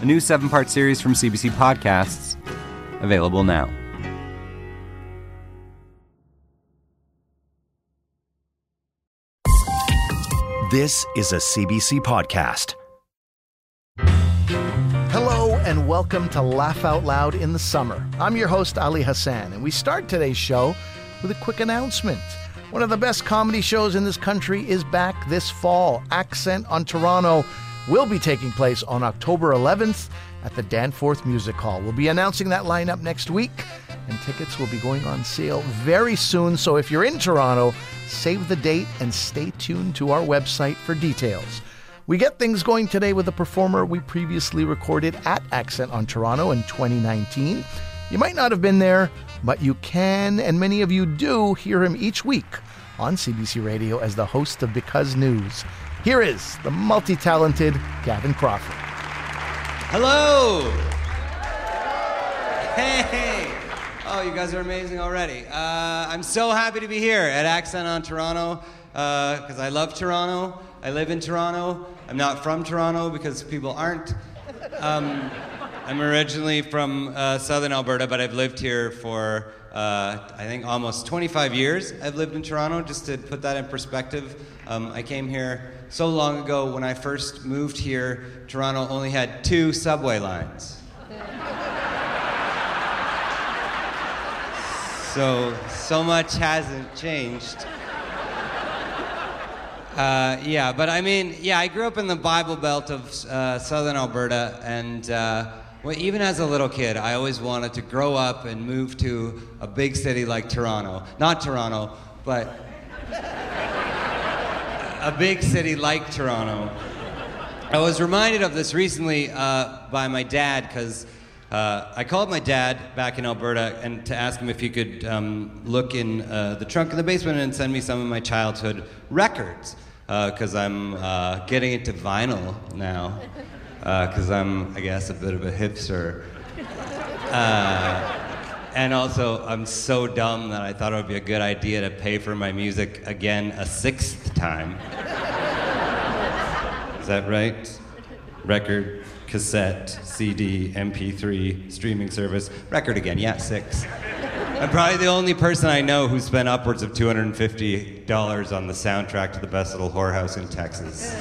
A new seven part series from CBC Podcasts, available now. This is a CBC podcast. Hello and welcome to Laugh Out Loud in the Summer. I'm your host, Ali Hassan, and we start today's show with a quick announcement. One of the best comedy shows in this country is back this fall. Accent on Toronto will be taking place on October 11th at the Danforth Music Hall. We'll be announcing that lineup next week, and tickets will be going on sale very soon. So if you're in Toronto, save the date and stay tuned to our website for details. We get things going today with a performer we previously recorded at Accent on Toronto in 2019. You might not have been there, but you can, and many of you do, hear him each week on CBC Radio as the host of Because News. Here is the multi talented Gavin Crawford. Hello! Hey! Oh, you guys are amazing already. Uh, I'm so happy to be here at Accent on Toronto because I love Toronto. I live in Toronto. I'm not from Toronto because people aren't. Um, I'm originally from uh, southern Alberta, but I've lived here for, uh, I think, almost 25 years. I've lived in Toronto, just to put that in perspective. Um, I came here so long ago when I first moved here, Toronto only had two subway lines. So, so much hasn't changed. Uh, yeah, but I mean, yeah, I grew up in the Bible Belt of uh, southern Alberta, and uh, well, even as a little kid, I always wanted to grow up and move to a big city like Toronto. Not Toronto, but a big city like Toronto. I was reminded of this recently uh, by my dad because uh, I called my dad back in Alberta and to ask him if he could um, look in uh, the trunk in the basement and send me some of my childhood records because I'm uh, getting into vinyl now because I'm, I guess, a bit of a hipster. Uh, and also, I'm so dumb that I thought it would be a good idea to pay for my music again a sixth time. Is that right? Record, cassette, CD, MP3, streaming service. Record again, yeah, six. I'm probably the only person I know who spent upwards of $250 on the soundtrack to the best little whorehouse in Texas.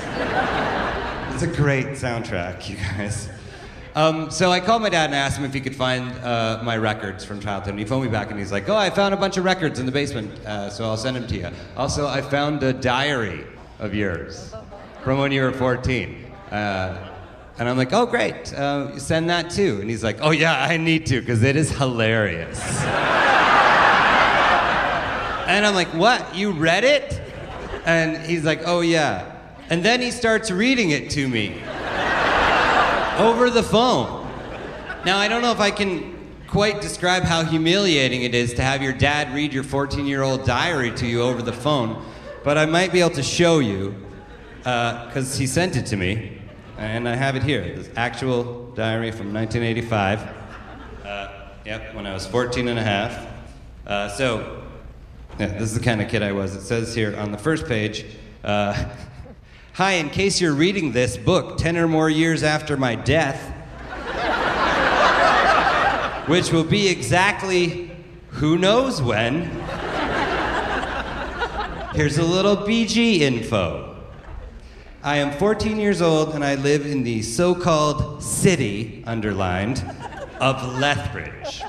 It's a great soundtrack, you guys. Um, so I called my dad and asked him if he could find uh, my records from childhood. And he phoned me back and he's like, Oh, I found a bunch of records in the basement, uh, so I'll send them to you. Also, I found a diary of yours from when you were 14. Uh, and I'm like, Oh, great. Uh, send that too. And he's like, Oh, yeah, I need to because it is hilarious. and I'm like, What? You read it? And he's like, Oh, yeah. And then he starts reading it to me over the phone. Now, I don't know if I can quite describe how humiliating it is to have your dad read your 14 year old diary to you over the phone, but I might be able to show you because he sent it to me, and I have it here this actual diary from 1985. Uh, yep, when I was 14 and a half. Uh, so, yeah, this is the kind of kid I was. It says here on the first page, uh, Hi, in case you're reading this book 10 or more years after my death, which will be exactly who knows when, here's a little BG info. I am 14 years old and I live in the so called city, underlined, of Lethbridge.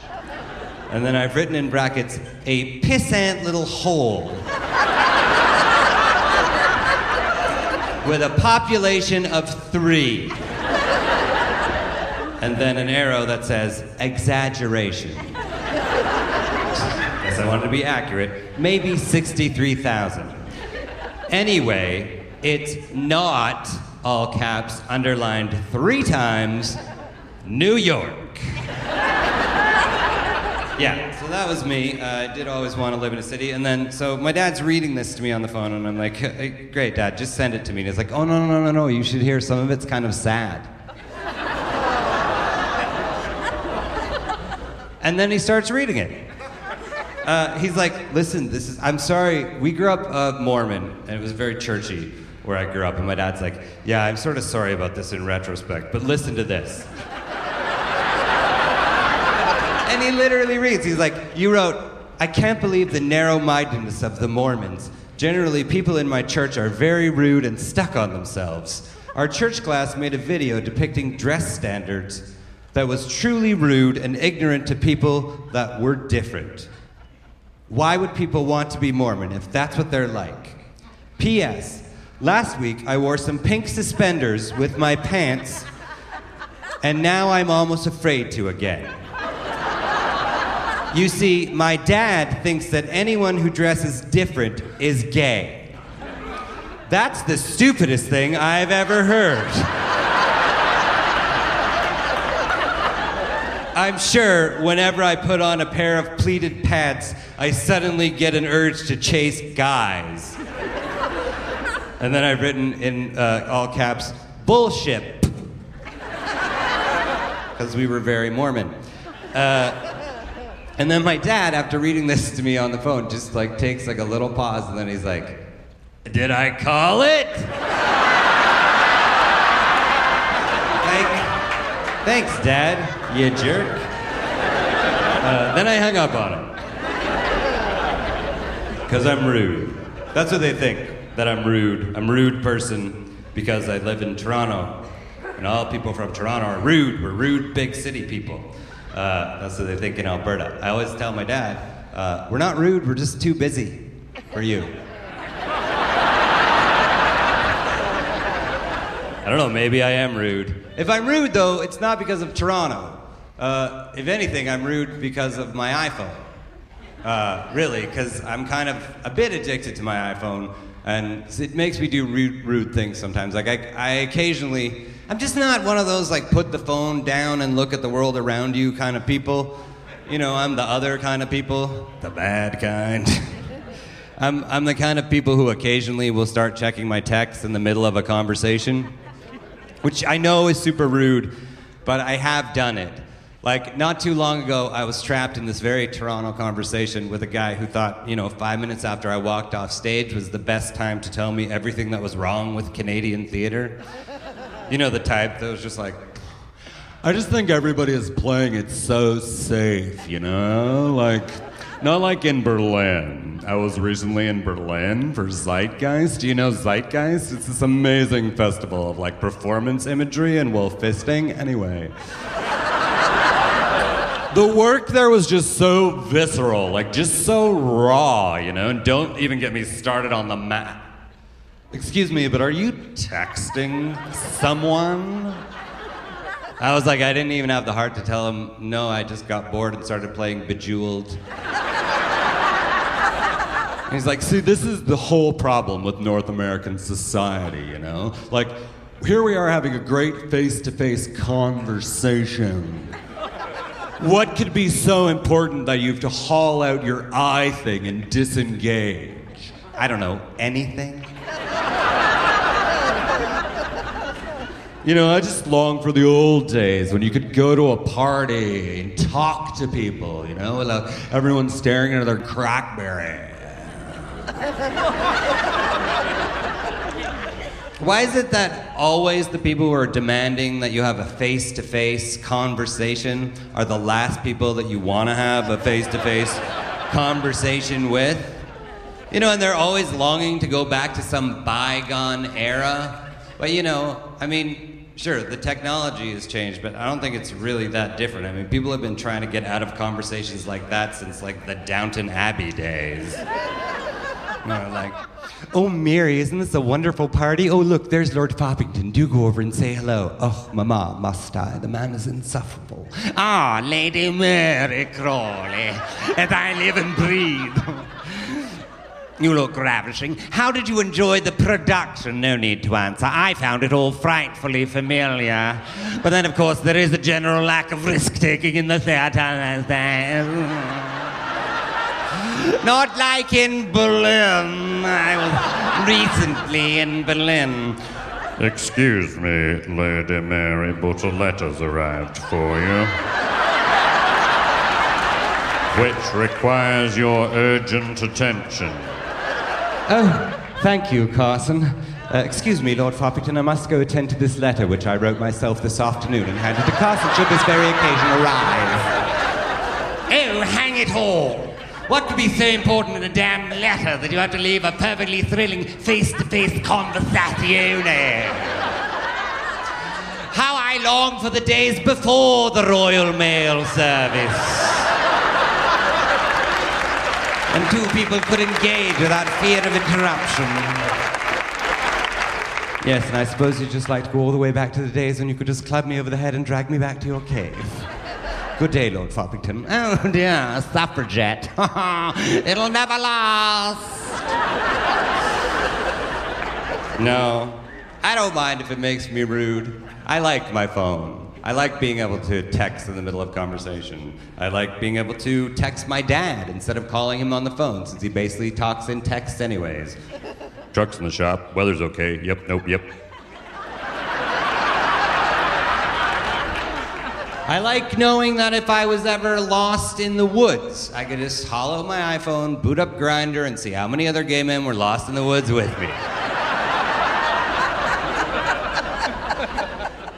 And then I've written in brackets, a pissant little hole. With a population of three. And then an arrow that says exaggeration. Guess I wanted to be accurate. Maybe 63,000. Anyway, it's not all caps underlined three times New York. yeah, so that was me. Uh, I did always want to live in a city. And then, so my dad's reading this to me on the phone, and I'm like, hey, great, dad, just send it to me. And he's like, oh, no, no, no, no, you should hear some of it's kind of sad. and then he starts reading it. Uh, he's like, listen, this is, I'm sorry, we grew up uh, Mormon, and it was very churchy where I grew up, and my dad's like, yeah, I'm sort of sorry about this in retrospect, but listen to this. And he literally reads, he's like, you wrote, I can't believe the narrow mindedness of the Mormons. Generally, people in my church are very rude and stuck on themselves. Our church class made a video depicting dress standards that was truly rude and ignorant to people that were different. Why would people want to be Mormon if that's what they're like? P.S. Last week I wore some pink suspenders with my pants, and now I'm almost afraid to again. You see, my dad thinks that anyone who dresses different is gay. That's the stupidest thing I've ever heard. I'm sure whenever I put on a pair of pleated pants, I suddenly get an urge to chase guys. And then I've written in uh, all caps, bullshit. Because we were very Mormon. Uh, and then my dad, after reading this to me on the phone, just like takes like a little pause and then he's like, Did I call it? Thank, thanks, Dad, you jerk. Uh, then I hung up on him. Because I'm rude. That's what they think, that I'm rude. I'm a rude person because I live in Toronto. And all people from Toronto are rude. We're rude big city people. Uh, that's what they think in Alberta. I always tell my dad, uh, we're not rude, we're just too busy for you. I don't know, maybe I am rude. If I'm rude, though, it's not because of Toronto. Uh, if anything, I'm rude because of my iPhone. Uh, really, because I'm kind of a bit addicted to my iPhone, and it makes me do rude, rude things sometimes. Like, I, I occasionally, I'm just not one of those, like, put the phone down and look at the world around you kind of people. You know, I'm the other kind of people, the bad kind. I'm, I'm the kind of people who occasionally will start checking my texts in the middle of a conversation, which I know is super rude, but I have done it. Like, not too long ago, I was trapped in this very Toronto conversation with a guy who thought, you know, five minutes after I walked off stage was the best time to tell me everything that was wrong with Canadian theater. You know, the type that was just like, I just think everybody is playing it so safe, you know? Like, not like in Berlin. I was recently in Berlin for Zeitgeist. Do you know Zeitgeist? It's this amazing festival of like performance imagery and wolf fisting. Anyway. the work there was just so visceral, like just so raw, you know? And don't even get me started on the map. Excuse me, but are you texting someone? I was like, I didn't even have the heart to tell him, no, I just got bored and started playing Bejeweled. And he's like, see, this is the whole problem with North American society, you know? Like, here we are having a great face to face conversation. What could be so important that you have to haul out your eye thing and disengage? I don't know, anything? You know, I just long for the old days when you could go to a party and talk to people, you know, without everyone staring at their crackberry. Why is it that always the people who are demanding that you have a face to face conversation are the last people that you want to have a face to face conversation with? You know, and they're always longing to go back to some bygone era. But, you know, I mean, sure, the technology has changed, but I don't think it's really that different. I mean, people have been trying to get out of conversations like that since, like, the Downton Abbey days. You know, like, oh, Mary, isn't this a wonderful party? Oh, look, there's Lord Foppington. Do go over and say hello. Oh, Mamma, must I? The man is insufferable. Ah, Lady Mary Crawley, and I live and breathe. You look ravishing. How did you enjoy the production? No need to answer. I found it all frightfully familiar. But then, of course, there is a general lack of risk taking in the theater. Not like in Berlin. I was recently in Berlin. Excuse me, Lady Mary, but a letter's arrived for you. Which requires your urgent attention. Oh, thank you, Carson. Uh, excuse me, Lord Foppington, I must go attend to this letter which I wrote myself this afternoon and handed to Carson should this very occasion arrive. Oh, hang it all! What could be so important in a damn letter that you have to leave a perfectly thrilling face to face conversation? How I long for the days before the Royal Mail Service. And two people could engage without fear of interruption. Yes, and I suppose you'd just like to go all the way back to the days when you could just club me over the head and drag me back to your cave. Good day, Lord Foppington. Oh dear, a suffragette. It'll never last. no, I don't mind if it makes me rude. I like my phone. I like being able to text in the middle of conversation. I like being able to text my dad instead of calling him on the phone, since he basically talks in text anyways. Truck's in the shop. Weather's okay. Yep, nope, yep. I like knowing that if I was ever lost in the woods, I could just hollow my iPhone, boot up Grindr, and see how many other gay men were lost in the woods with me.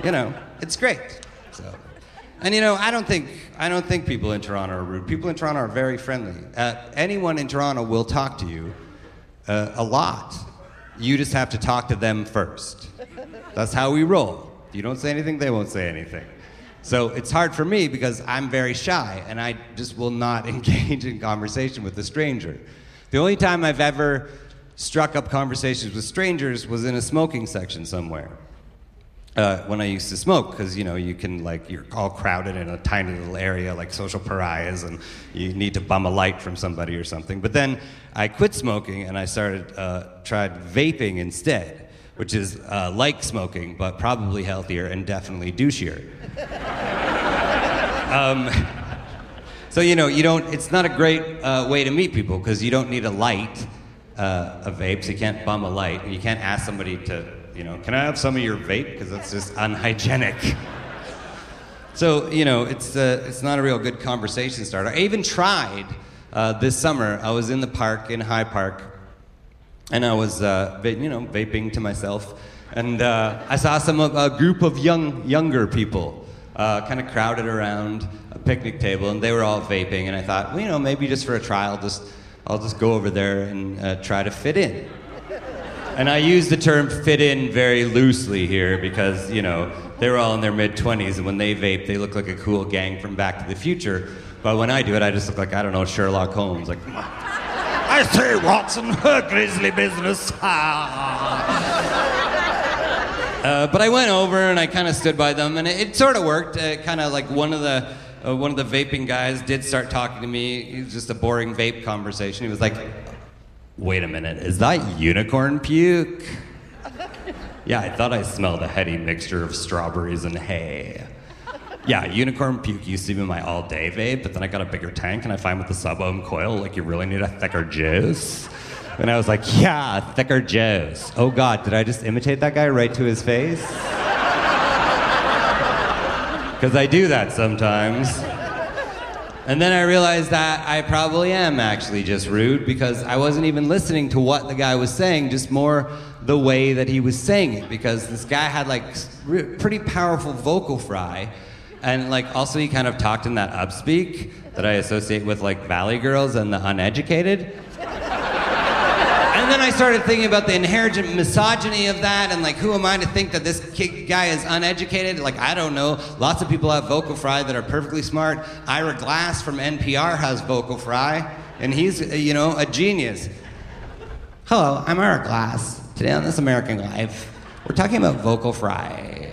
You know, it's great. So, and you know, I don't think I don't think people in Toronto are rude. People in Toronto are very friendly. Uh, anyone in Toronto will talk to you uh, a lot. You just have to talk to them first. That's how we roll. If you don't say anything, they won't say anything. So it's hard for me because I'm very shy and I just will not engage in conversation with a stranger. The only time I've ever struck up conversations with strangers was in a smoking section somewhere. Uh, when I used to smoke, because you know you can like you're all crowded in a tiny little area like social pariahs, and you need to bum a light from somebody or something. But then I quit smoking and I started uh, tried vaping instead, which is uh, like smoking but probably healthier and definitely douchier. um, so you know you don't. It's not a great uh, way to meet people because you don't need a light, uh, a vape, so you can't bum a light, you can't ask somebody to you know, can I have some of your vape? Because that's just unhygienic. so, you know, it's, uh, it's not a real good conversation starter. I even tried uh, this summer. I was in the park, in High Park, and I was, uh, va- you know, vaping to myself. And uh, I saw some a group of young, younger people uh, kind of crowded around a picnic table, and they were all vaping. And I thought, well, you know, maybe just for a trial, just, I'll just go over there and uh, try to fit in. And I use the term fit in very loosely here because, you know, they're all in their mid 20s, and when they vape, they look like a cool gang from Back to the Future. But when I do it, I just look like, I don't know, Sherlock Holmes. Like, I say, Watson, her grisly business. uh, but I went over and I kind of stood by them, and it, it sort of worked. Uh, kind of like one of the. Uh, one of the vaping guys did start talking to me. It was just a boring vape conversation. He was like, Wait a minute, is that unicorn puke? Yeah, I thought I smelled a heady mixture of strawberries and hay. Yeah, unicorn puke used to be my all day vape, but then I got a bigger tank and I find with the sub ohm coil, like you really need a thicker juice. And I was like, yeah, thicker juice. Oh God, did I just imitate that guy right to his face? Because I do that sometimes. And then I realized that I probably am actually just rude because I wasn't even listening to what the guy was saying, just more the way that he was saying it. Because this guy had like pretty powerful vocal fry, and like also he kind of talked in that upspeak that I associate with like Valley Girls and the uneducated. Started thinking about the inherent misogyny of that, and like, who am I to think that this ki- guy is uneducated? Like, I don't know. Lots of people have vocal fry that are perfectly smart. Ira Glass from NPR has vocal fry, and he's, you know, a genius. Hello, I'm Ira Glass. Today on This American Life, we're talking about vocal fry.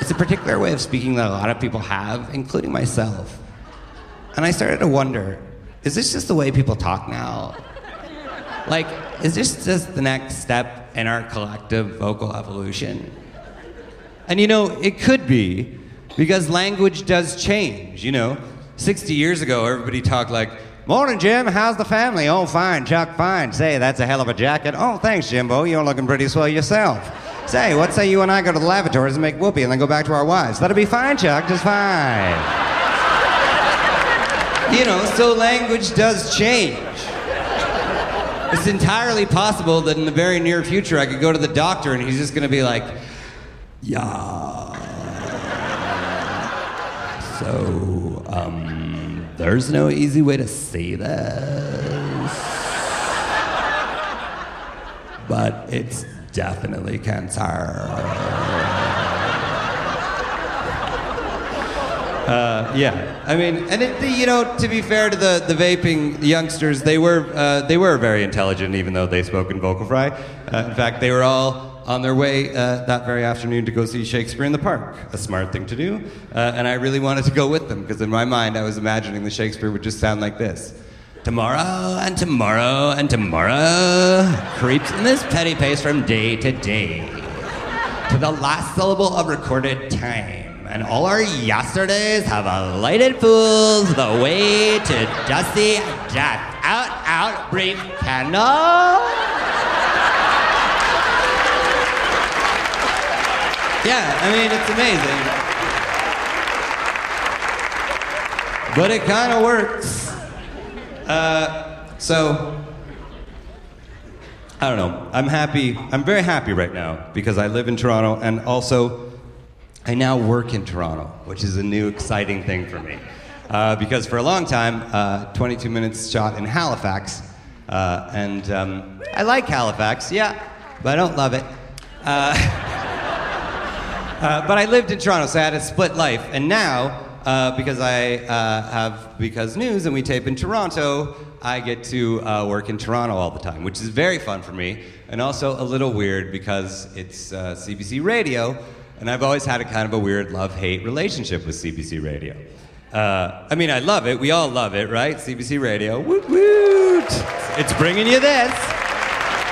It's a particular way of speaking that a lot of people have, including myself. And I started to wonder is this just the way people talk now? Like, is this just the next step in our collective vocal evolution? And you know, it could be because language does change, you know. 60 years ago, everybody talked like, Morning, Jim. How's the family? Oh, fine, Chuck, fine. Say, that's a hell of a jacket. Oh, thanks, Jimbo. You're looking pretty swell yourself. Say, what say you and I go to the lavatories and make whoopee and then go back to our wives? That'll be fine, Chuck, just fine. you know, so language does change. It's entirely possible that in the very near future I could go to the doctor and he's just gonna be like, yeah. So, um, there's no easy way to say this. But it's definitely cancer. Uh, yeah, I mean, and it, you know, to be fair to the, the vaping youngsters, they were uh, they were very intelligent, even though they spoke in vocal fry. Uh, in fact, they were all on their way uh, that very afternoon to go see Shakespeare in the Park. A smart thing to do, uh, and I really wanted to go with them because in my mind I was imagining the Shakespeare would just sound like this. Tomorrow and tomorrow and tomorrow creeps in this petty pace from day to day to the last syllable of recorded time. And all our yesterdays have lighted fools the way to dusty death. Out, out, brief candle. Yeah, I mean, it's amazing. But it kind of works. Uh, so, I don't know. I'm happy. I'm very happy right now because I live in Toronto and also I now work in Toronto, which is a new exciting thing for me. Uh, because for a long time, uh, 22 minutes shot in Halifax, uh, and um, I like Halifax, yeah, but I don't love it. Uh, uh, but I lived in Toronto, so I had a split life, and now. Uh, because I have because news and we tape in Toronto, I get to work in Toronto all the time, which is very fun for me, and also a little weird because it's CBC Radio, and I've always had a kind of a weird love-hate relationship with CBC Radio. Uh, I mean, I love it. We all love it, right? CBC Radio. Woot woot! It's bringing you this.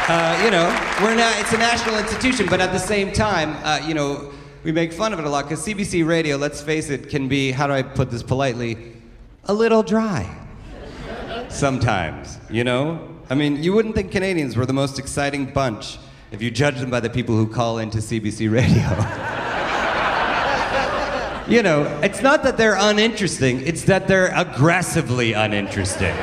Uh, you know, we're not, it's a national institution, but at the same time, uh, you know, we make fun of it a lot because CBC Radio, let's face it, can be, how do I put this politely, a little dry. Sometimes, you know? I mean, you wouldn't think Canadians were the most exciting bunch if you judged them by the people who call into CBC Radio. you know, it's not that they're uninteresting, it's that they're aggressively uninteresting.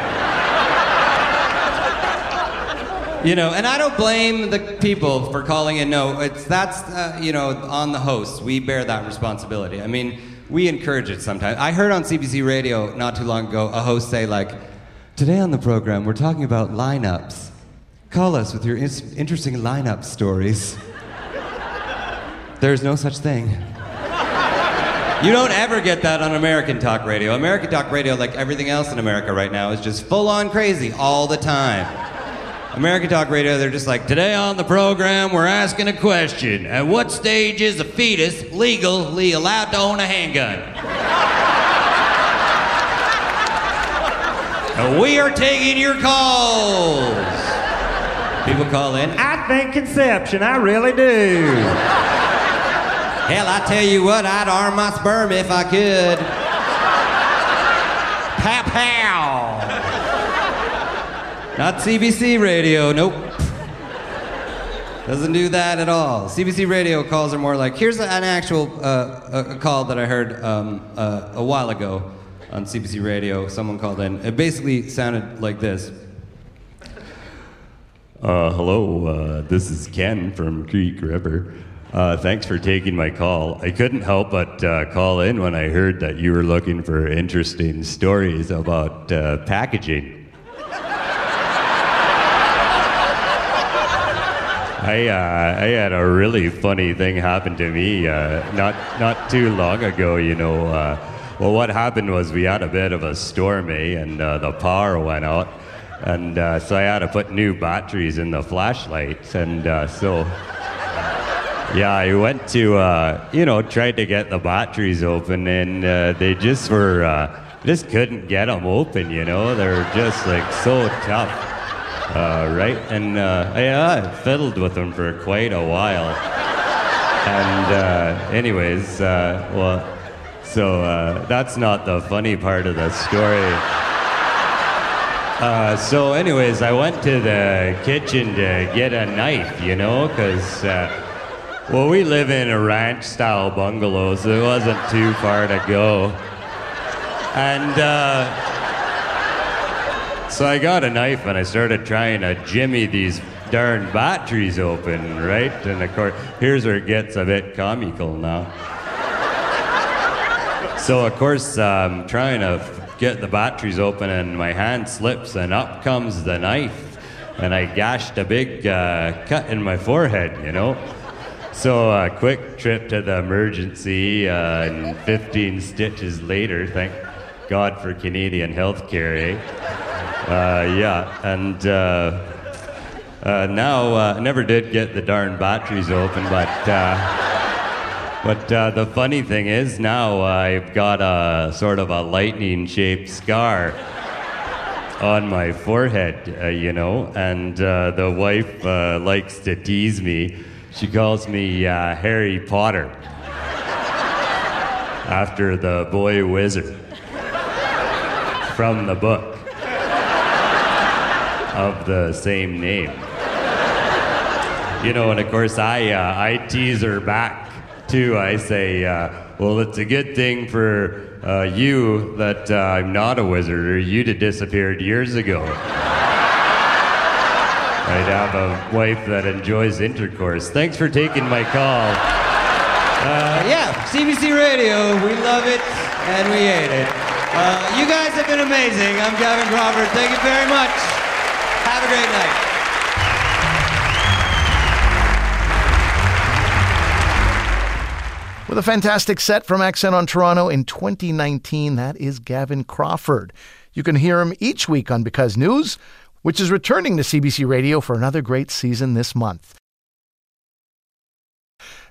You know, and I don't blame the people for calling in. No, it's that's uh, you know on the hosts. We bear that responsibility. I mean, we encourage it sometimes. I heard on CBC Radio not too long ago a host say like, "Today on the program, we're talking about lineups. Call us with your in- interesting lineup stories." There's no such thing. You don't ever get that on American talk radio. American talk radio, like everything else in America right now, is just full on crazy all the time. American Talk Radio, they're just like, today on the program, we're asking a question. At what stage is a fetus legally allowed to own a handgun? and we are taking your calls. People call in. I think conception, I really do. Hell, I tell you what, I'd arm my sperm if I could. Pow pow. Not CBC radio, nope. Doesn't do that at all. CBC radio calls are more like here's an actual uh, call that I heard um, uh, a while ago on CBC radio. Someone called in. It basically sounded like this. Uh, hello, uh, this is Ken from Creek River. Uh, thanks for taking my call. I couldn't help but uh, call in when I heard that you were looking for interesting stories about uh, packaging. I, uh, I had a really funny thing happen to me uh, not, not too long ago, you know. Uh, well, what happened was we had a bit of a storm, eh, and the power went out. And so I had to put new batteries in the flashlights. And so, yeah, I went to, uh, you know, tried to get the batteries open, and uh, they just were, uh, just couldn't get them open, you know. They're just like so tough. Uh, right? And uh, I, uh, I fiddled with them for quite a while. And, uh, anyways, well, so that's not the funny part of the story. Uh, so, anyways, I went to the kitchen to get a knife, you know, because, uh, well, we live in a ranch style bungalow, so it wasn't too far to go. And, uh, so I got a knife and I started trying to jimmy these darn batteries open, right? And of course, here's where it gets a bit comical now. So of course, I'm trying to get the batteries open, and my hand slips, and up comes the knife, and I gashed a big uh, cut in my forehead, you know. So a quick trip to the emergency, uh, and 15 stitches later, thank God for Canadian healthcare, eh? Uh, yeah, and uh, uh, now uh, I never did get the darn batteries open, but uh, but uh, the funny thing is now I've got a sort of a lightning-shaped scar on my forehead, uh, you know, and uh, the wife uh, likes to tease me. She calls me uh, Harry Potter after the boy wizard from the book of the same name. You know, and of course I uh, I tease her back too. I say, uh, well, it's a good thing for uh, you that uh, I'm not a wizard, or you'd have disappeared years ago. I'd have a wife that enjoys intercourse. Thanks for taking my call. Uh, yeah, CBC Radio. We love it and we hate it. Uh, you guys have been amazing. I'm Gavin Crawford. Thank you very much. Have a great night. With a fantastic set from Accent on Toronto in 2019, that is Gavin Crawford. You can hear him each week on Because News, which is returning to CBC Radio for another great season this month.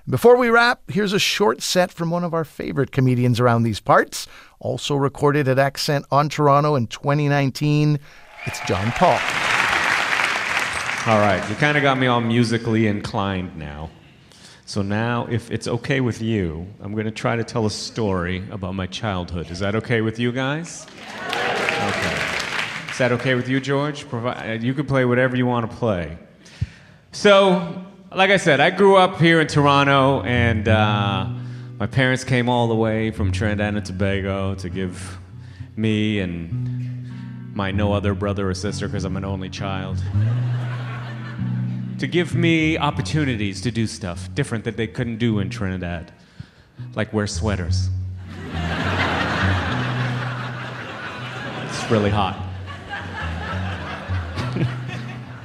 Before we wrap, here's a short set from one of our favorite comedians around these parts, also recorded at Accent on Toronto in 2019. It's John Paul. All right, you kind of got me all musically inclined now. So now, if it's okay with you, I'm going to try to tell a story about my childhood. Is that okay with you guys? Okay. Is that okay with you, George? You can play whatever you want to play. So, like I said, I grew up here in Toronto, and uh, my parents came all the way from Trinidad and Tobago to give me and my no other brother or sister, because I'm an only child, to give me opportunities to do stuff different that they couldn't do in Trinidad, like wear sweaters. it's really hot.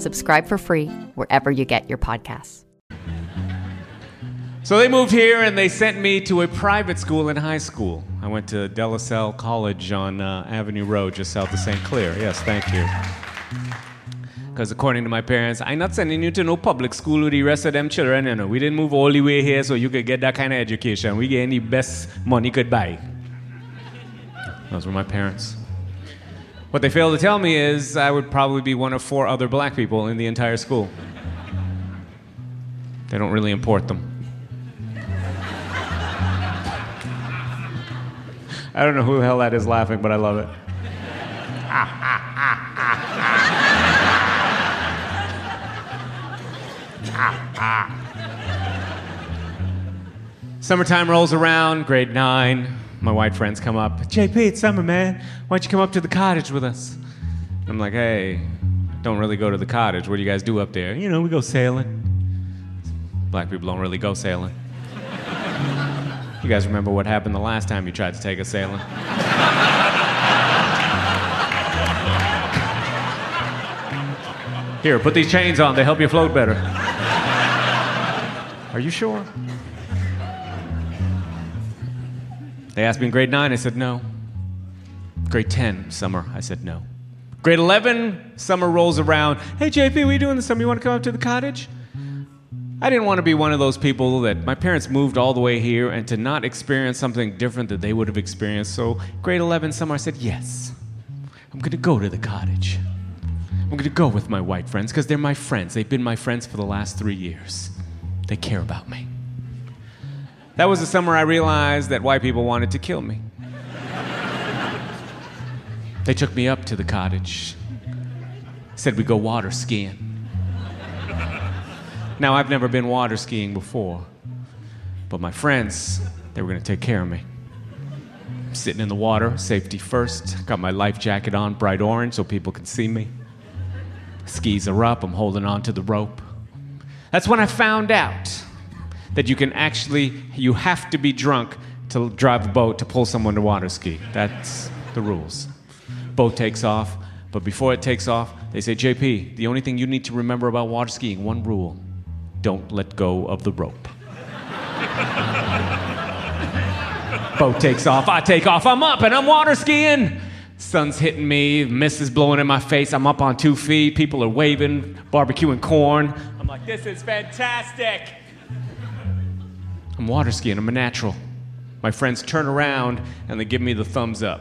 Subscribe for free wherever you get your podcasts. So they moved here and they sent me to a private school in high school. I went to De La Salle College on uh, Avenue Road, just south of St. Clair. Yes, thank you. Because according to my parents, I'm not sending you to no public school with the rest of them children. You know, we didn't move all the way here so you could get that kind of education. We getting the best money could buy. Those were my parents. What they fail to tell me is I would probably be one of four other black people in the entire school. They don't really import them. I don't know who the hell that is laughing, but I love it. Summertime rolls around, grade nine. My white friends come up. JP, it's summer, man. Why don't you come up to the cottage with us? I'm like, hey, don't really go to the cottage. What do you guys do up there? You know, we go sailing. Black people don't really go sailing. You guys remember what happened the last time you tried to take us sailing? Here, put these chains on, they help you float better. Are you sure? They asked me in grade nine, I said no. Grade 10, summer, I said no. Grade 11, summer rolls around. Hey, JP, what are you doing this summer? You want to come up to the cottage? I didn't want to be one of those people that my parents moved all the way here and to not experience something different that they would have experienced. So, grade 11 summer, I said, yes, I'm going to go to the cottage. I'm going to go with my white friends because they're my friends. They've been my friends for the last three years. They care about me. That was the summer I realized that white people wanted to kill me. They took me up to the cottage, said we go water skiing. Now, I've never been water skiing before, but my friends, they were going to take care of me. I'm sitting in the water, safety first. Got my life jacket on, bright orange, so people can see me. Skis are up, I'm holding on to the rope. That's when I found out that you can actually, you have to be drunk to drive a boat to pull someone to water ski. That's the rules. Boat takes off, but before it takes off, they say, JP, the only thing you need to remember about water skiing, one rule don't let go of the rope. Boat takes off, I take off, I'm up and I'm water skiing. Sun's hitting me, mist is blowing in my face. I'm up on two feet, people are waving, barbecuing corn. I'm like, this is fantastic. I'm water skiing, I'm a natural. My friends turn around and they give me the thumbs up.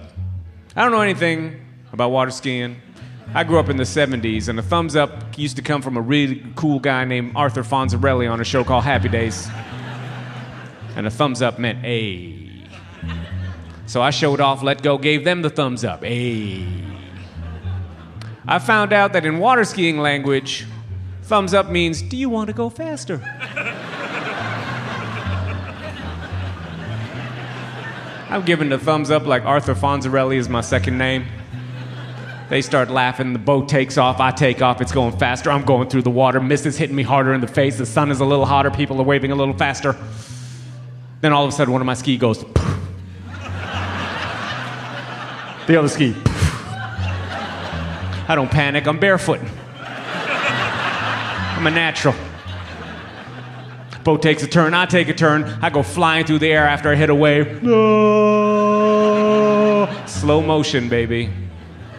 I don't know anything about water skiing. I grew up in the 70s, and the thumbs up used to come from a really cool guy named Arthur Fonzarelli on a show called Happy Days. And a thumbs up meant A. So I showed off, let go, gave them the thumbs up. A. I found out that in water skiing language, thumbs up means, do you want to go faster? I'm giving the thumbs up like Arthur Fonzarelli is my second name. They start laughing. The boat takes off. I take off. It's going faster. I'm going through the water. Mist is hitting me harder in the face. The sun is a little hotter. People are waving a little faster. Then all of a sudden, one of my ski goes. the other ski. I don't panic. I'm barefoot. I'm a natural. Boat takes a turn. I take a turn. I go flying through the air after I hit a wave. No. Slow motion, baby.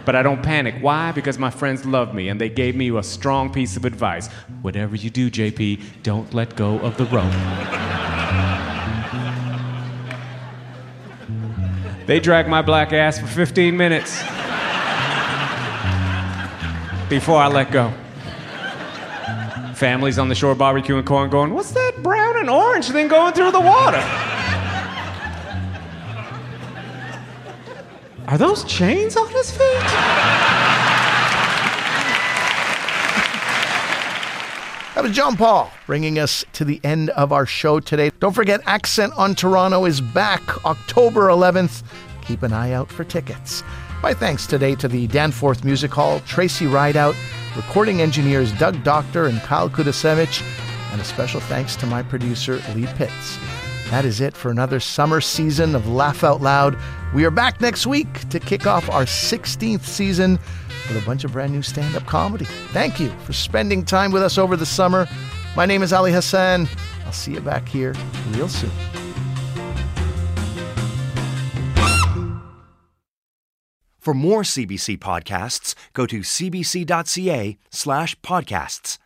But I don't panic. Why? Because my friends love me and they gave me a strong piece of advice. Whatever you do, JP, don't let go of the rope. they dragged my black ass for 15 minutes before I let go. Families on the shore barbecuing corn going, What's that and orange thing going through the water? Are those chains on his feet? That was John Paul bringing us to the end of our show today. Don't forget, Accent on Toronto is back October 11th. Keep an eye out for tickets. My thanks today to the Danforth Music Hall, Tracy Rideout, recording engineers Doug Doctor and Kyle Kudasevich, and a special thanks to my producer, Lee Pitts. That is it for another summer season of Laugh Out Loud. We are back next week to kick off our 16th season with a bunch of brand new stand up comedy. Thank you for spending time with us over the summer. My name is Ali Hassan. I'll see you back here real soon. For more CBC podcasts, go to cbc.ca slash podcasts.